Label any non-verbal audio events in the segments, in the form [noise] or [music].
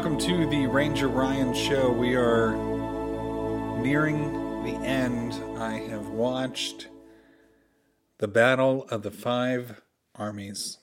Welcome to the Ranger Ryan Show. We are nearing the end. I have watched the Battle of the Five Armies.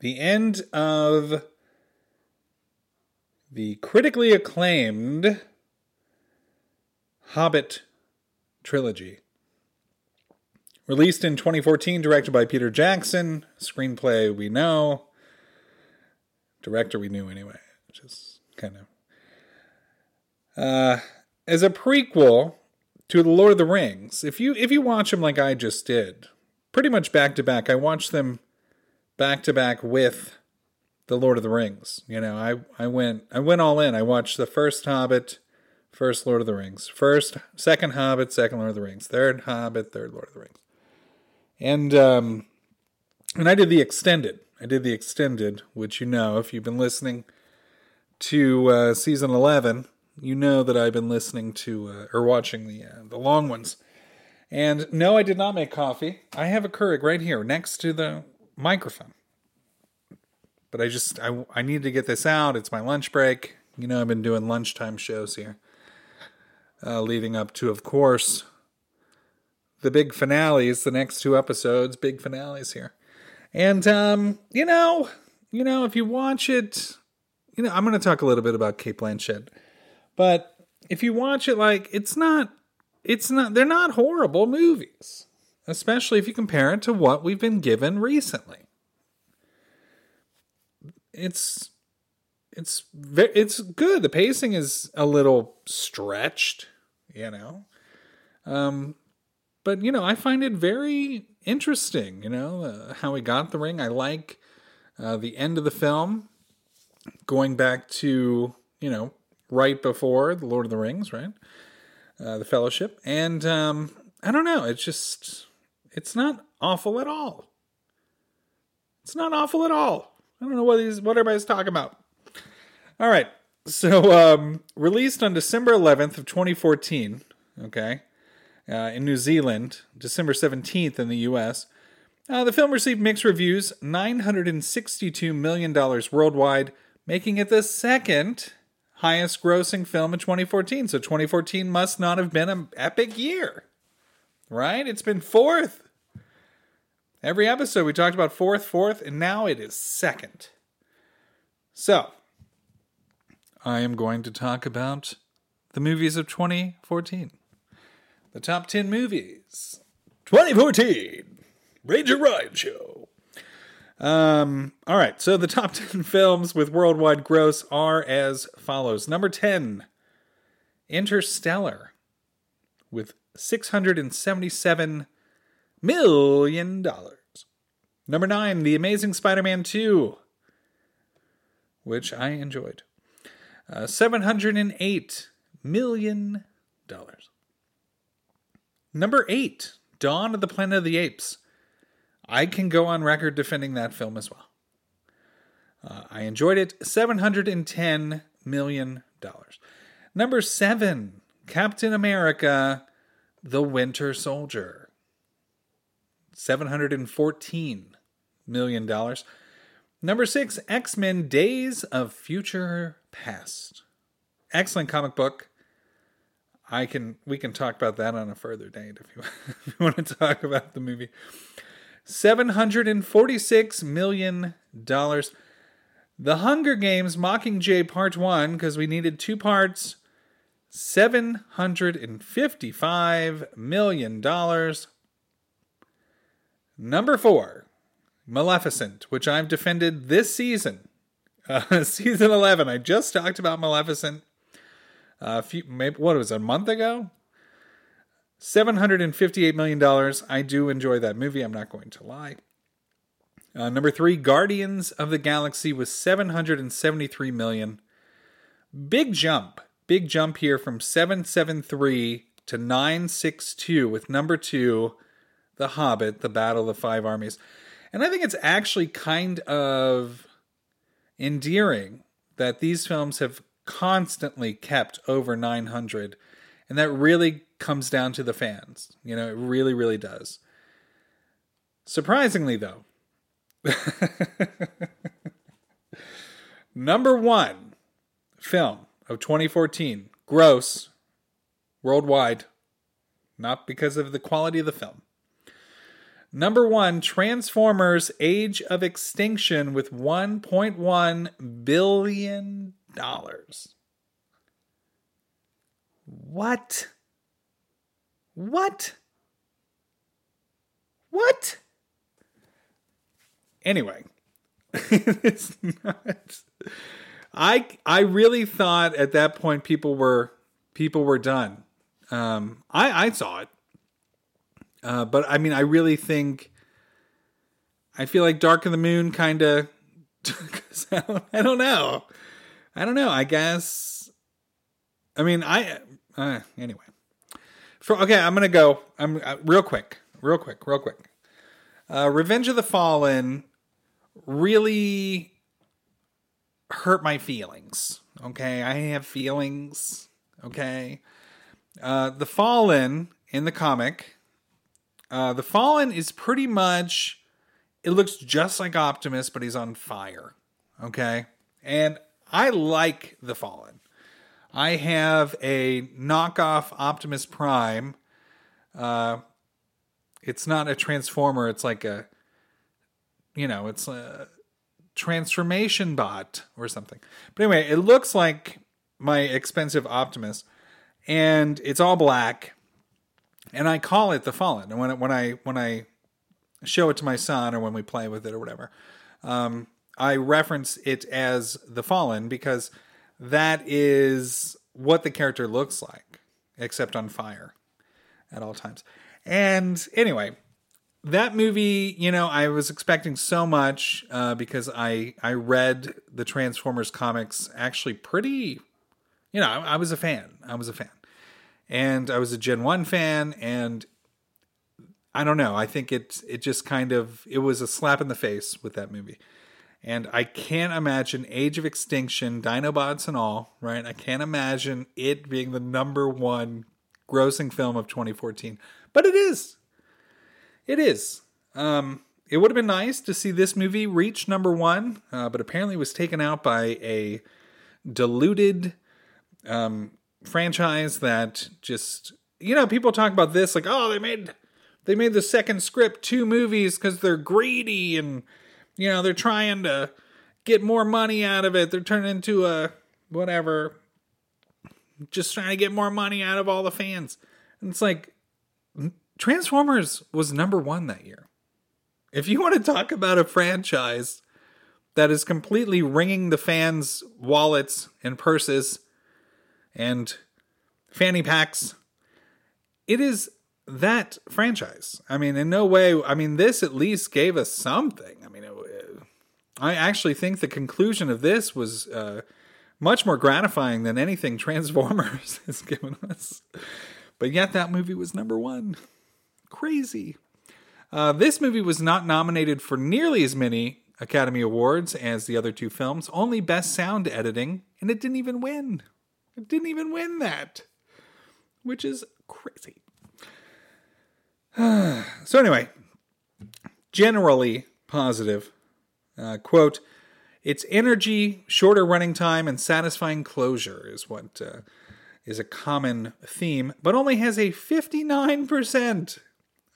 The end of the critically acclaimed Hobbit trilogy. Released in 2014, directed by Peter Jackson. Screenplay we know. Director we knew anyway. Just kind of. Uh, as a prequel to The Lord of the Rings, if you if you watch them like I just did, pretty much back to back, I watched them back to back with The Lord of the Rings. You know, I I went I went all in. I watched the first Hobbit, first Lord of the Rings, first second Hobbit, second Lord of the Rings, third Hobbit, third Lord of the Rings, and um, and I did the extended. I did the extended, which you know if you've been listening to uh, season eleven, you know that I've been listening to uh, or watching the uh, the long ones. And no, I did not make coffee. I have a Keurig right here next to the microphone. But I just I I need to get this out. It's my lunch break. You know I've been doing lunchtime shows here, uh, leading up to, of course, the big finales. The next two episodes, big finales here. And um, you know, you know, if you watch it, you know, I'm going to talk a little bit about Cate Blanchett, but if you watch it, like it's not, it's not, they're not horrible movies, especially if you compare it to what we've been given recently. It's, it's, very, it's good. The pacing is a little stretched, you know. Um, but you know, I find it very interesting. You know uh, how he got the ring. I like uh, the end of the film, going back to you know right before the Lord of the Rings, right? Uh, the Fellowship, and um, I don't know. It's just it's not awful at all. It's not awful at all. I don't know what he's what everybody's talking about. All right. So um, released on December 11th of 2014, okay? uh, in New Zealand, December 17th in the US. Uh, the film received mixed reviews, $962 million worldwide, making it the second highest grossing film in 2014. So 2014 must not have been an epic year, right? It's been fourth. Every episode we talked about fourth, fourth, and now it is second. So, I am going to talk about the movies of 2014 the top 10 movies 2014 Ranger Ryan Show. Um, all right, so the top [laughs] 10 films with worldwide gross are as follows. Number 10, Interstellar, with $677 million. Number 9, The Amazing Spider Man 2, which I enjoyed. Uh, $708 million. Number eight, Dawn of the Planet of the Apes. I can go on record defending that film as well. Uh, I enjoyed it. $710 million. Number seven, Captain America, The Winter Soldier. $714 million. Number six, X Men Days of Future Past. Excellent comic book. I can we can talk about that on a further date if you, [laughs] if you want to talk about the movie. Seven hundred and forty-six million dollars. The Hunger Games Mockingjay Part One because we needed two parts. Seven hundred and fifty-five million dollars. Number four, Maleficent, which I've defended this season, [laughs] uh, season eleven. I just talked about Maleficent a few, maybe what was it, a month ago. Seven hundred and fifty-eight million dollars. I do enjoy that movie. I'm not going to lie. Uh, number three, Guardians of the Galaxy was seven hundred and seventy-three million. Big jump, big jump here from seven seven three to nine six two with number two, The Hobbit: The Battle of the Five Armies, and I think it's actually kind of endearing that these films have constantly kept over 900 and that really comes down to the fans you know it really really does surprisingly though [laughs] number one film of 2014, gross, worldwide, not because of the quality of the film. Number one, Transformers Age of Extinction with $1.1 billion. What? What? What? Anyway, [laughs] it's not. I I really thought at that point people were people were done. Um, I I saw it, uh, but I mean I really think I feel like Dark of the Moon kind of. I, don't, I don't know. I don't know. I guess. I mean I uh, anyway. For okay, I'm gonna go. I'm uh, real quick, real quick, real quick. Uh, Revenge of the Fallen really hurt my feelings. Okay, I have feelings. Okay, uh, the Fallen in the comic, uh, the Fallen is pretty much. It looks just like Optimus, but he's on fire. Okay, and I like the Fallen. I have a knockoff Optimus Prime. Uh, it's not a transformer. It's like a, you know, it's a transformation bot or something. But anyway, it looks like my expensive Optimus, and it's all black. And I call it the Fallen. And when it, when I when I show it to my son or when we play with it or whatever, um, I reference it as the Fallen because that is what the character looks like, except on fire at all times. And anyway, that movie, you know, I was expecting so much uh, because I I read the Transformers comics actually pretty, you know, I, I was a fan. I was a fan, and I was a Gen One fan, and I don't know. I think it it just kind of it was a slap in the face with that movie. And I can't imagine Age of Extinction, Dinobots and all, right? I can't imagine it being the number one grossing film of 2014. But it is. It is. Um, it would have been nice to see this movie reach number one, uh, but apparently it was taken out by a diluted um, franchise that just, you know, people talk about this like, oh, they made they made the second script two movies because they're greedy and you know, they're trying to get more money out of it. They're turning into a whatever, just trying to get more money out of all the fans. And it's like, Transformers was number one that year. If you want to talk about a franchise that is completely wringing the fans' wallets and purses and fanny packs, it is that franchise. I mean, in no way. I mean, this at least gave us something. I mean, it, it, I actually think the conclusion of this was uh, much more gratifying than anything Transformers [laughs] has given us. But yet, that movie was number one. Crazy. Uh, this movie was not nominated for nearly as many Academy Awards as the other two films, only Best Sound Editing, and it didn't even win. It didn't even win that, which is crazy. [sighs] so anyway, generally positive. Uh, quote, its energy, shorter running time, and satisfying closure is what uh, is a common theme, but only has a 59%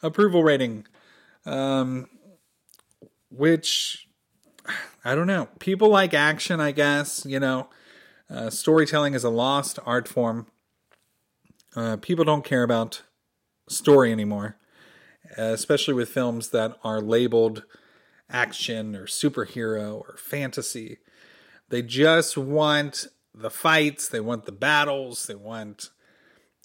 approval rating. Um, which, I don't know. People like action, I guess. You know, uh, storytelling is a lost art form. Uh, people don't care about story anymore especially with films that are labeled action or superhero or fantasy. They just want the fights, they want the battles, they want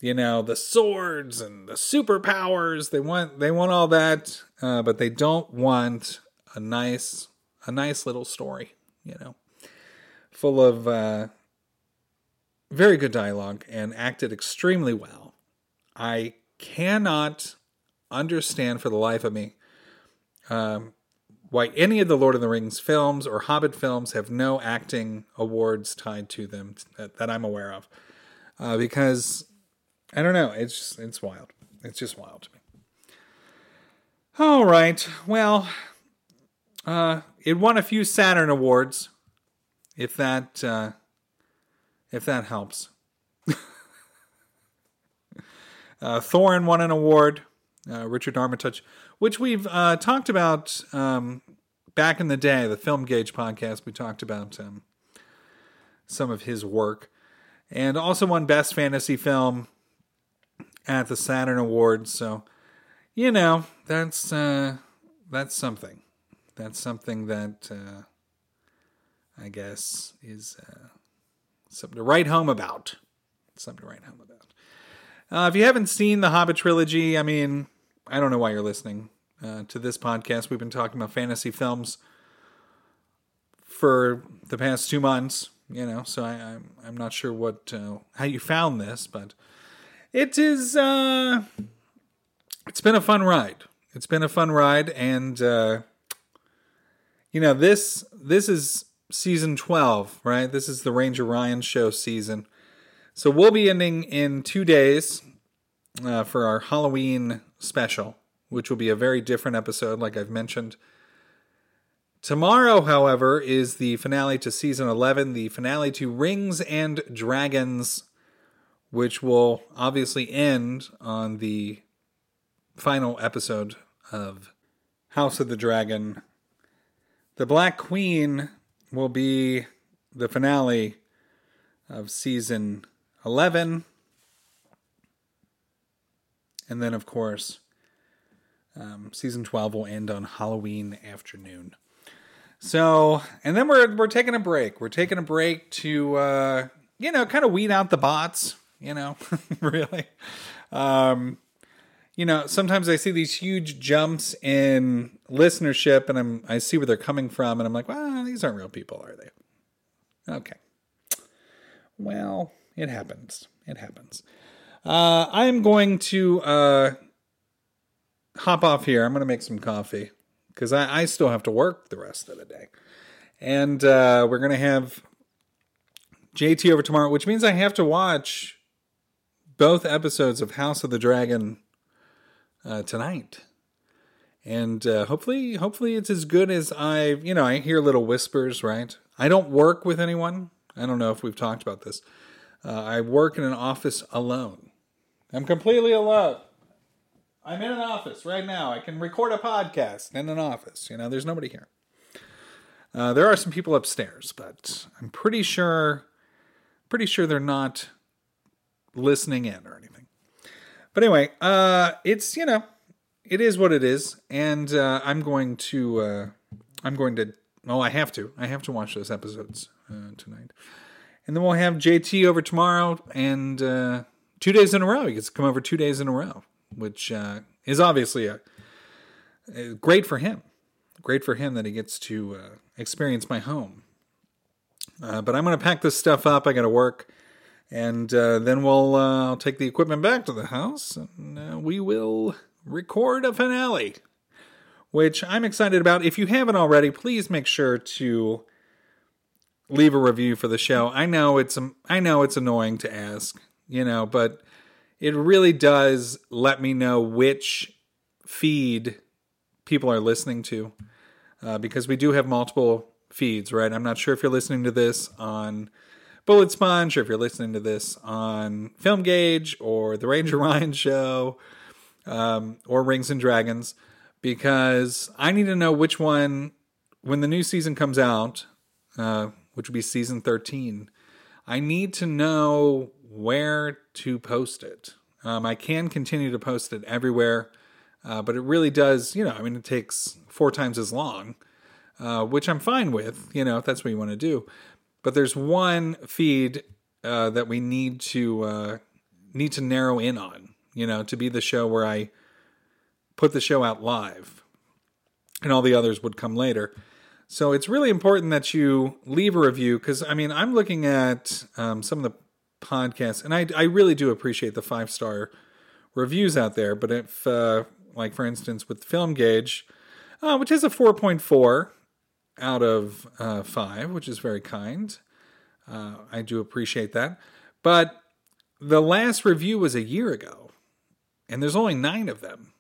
you know the swords and the superpowers. They want they want all that, uh, but they don't want a nice a nice little story. You know, full of uh, very good dialogue and acted extremely well. I cannot understand for the life of me um, why any of the Lord of the Rings films or Hobbit films have no acting awards tied to them that, that I'm aware of. Uh, because I don't know, it's just, it's wild. It's just wild to me. All right, well, uh, it won a few Saturn awards. If that uh, if that helps. [laughs] uh, Thorin won an award, uh, Richard Armitage, which we've uh, talked about um, back in the day, the Film Gauge podcast. We talked about um, some of his work, and also won Best Fantasy Film at the Saturn Awards. So, you know, that's uh, that's something. That's something that uh, I guess is uh, something to write home about. Something to write home about. Uh, if you haven't seen the Hobbit trilogy, I mean, I don't know why you're listening uh, to this podcast. We've been talking about fantasy films for the past two months, you know, so I, I'm I'm not sure what uh, how you found this, but it is uh, it's been a fun ride. It's been a fun ride, and uh, you know this this is season twelve, right? This is the Ranger Ryan show season. So we'll be ending in two days uh, for our Halloween special, which will be a very different episode, like I've mentioned. Tomorrow, however, is the finale to season 11, the finale to Rings and Dragons, which will obviously end on the final episode of House of the Dragon. The Black Queen will be the finale of season 11. And then, of course, um, season 12 will end on Halloween afternoon. So, and then we're we're taking a break. We're taking a break to uh, you know, kind of weed out the bots, you know, [laughs] really. Um, you know, sometimes I see these huge jumps in listenership and I'm I see where they're coming from and I'm like, "Well, these aren't real people, are they?" Okay. Well, it happens. It happens. Uh, I'm going to uh, hop off here. I'm going to make some coffee because I, I, still have to work the rest of the day. And uh, we're going to have JT over tomorrow, which means I have to watch both episodes of House of the Dragon uh, tonight. And uh, hopefully, hopefully it's as good as I, you know, I hear little whispers, right? I don't work with anyone. I don't know if we've talked about this. Uh, I work in an office alone. I'm completely alone. I'm in an office right now. I can record a podcast in an office. You know, there's nobody here. Uh, there are some people upstairs, but I'm pretty sure, pretty sure they're not listening in or anything. But anyway, uh, it's you know, it is what it is, and uh, I'm going to, uh, I'm going to. Oh, I have to. I have to watch those episodes uh, tonight. And then we'll have JT over tomorrow and uh, two days in a row. He gets to come over two days in a row, which uh, is obviously a, a, great for him. Great for him that he gets to uh, experience my home. Uh, but I'm going to pack this stuff up. I got to work. And uh, then we'll uh, I'll take the equipment back to the house and we will record a finale, which I'm excited about. If you haven't already, please make sure to leave a review for the show. I know it's I know it's annoying to ask, you know, but it really does let me know which feed people are listening to uh, because we do have multiple feeds, right? I'm not sure if you're listening to this on Bullet Sponge or if you're listening to this on Film Gauge or the Ranger Ryan Show um, or Rings and Dragons because I need to know which one when the new season comes out. Uh, which would be season 13, I need to know where to post it. Um, I can continue to post it everywhere, uh, but it really does, you know, I mean, it takes four times as long, uh, which I'm fine with, you know, if that's what you want to do. But there's one feed uh, that we need to uh, need to narrow in on, you know, to be the show where I put the show out live, and all the others would come later. So it's really important that you leave a review because I mean I'm looking at um, some of the podcasts, and I I really do appreciate the five star reviews out there. But if uh, like for instance with Film Gauge, uh, which is a four point four out of uh, five, which is very kind. Uh, I do appreciate that. But the last review was a year ago, and there's only nine of them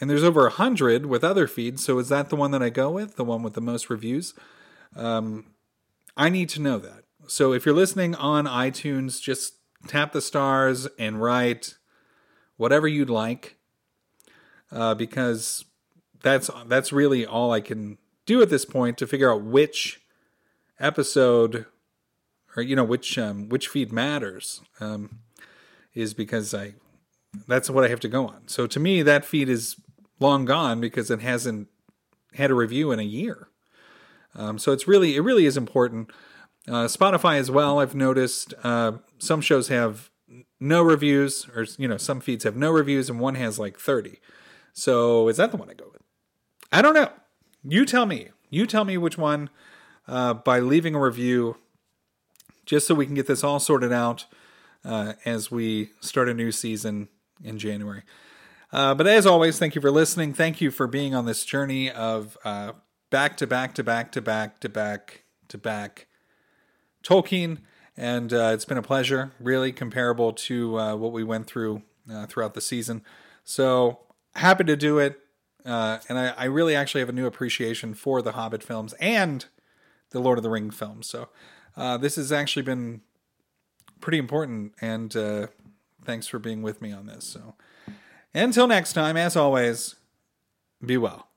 and there's over a hundred with other feeds. So is that the one that I go with, the one with the most reviews? Um, I need to know that. So if you're listening on iTunes, just tap the stars and write whatever you'd like, uh, because that's that's really all I can do at this point to figure out which episode or you know which um, which feed matters um, is because I that's what I have to go on. So to me, that feed is long gone because it hasn't had a review in a year. Um, so it's really it really is important. Uh, Spotify as well. I've noticed uh, some shows have no reviews, or you know, some feeds have no reviews, and one has like thirty. So is that the one I go with? I don't know. You tell me. You tell me which one uh, by leaving a review, just so we can get this all sorted out uh, as we start a new season in January. Uh, but as always, thank you for listening. Thank you for being on this journey of uh, back to back to back to back to back to back Tolkien. And uh, it's been a pleasure, really comparable to uh, what we went through uh, throughout the season. So happy to do it. Uh, and I, I, really actually have a new appreciation for the Hobbit films and the Lord of the Ring films. So this has actually been pretty important. And thanks for being with me on this. So until next time, as always, be well.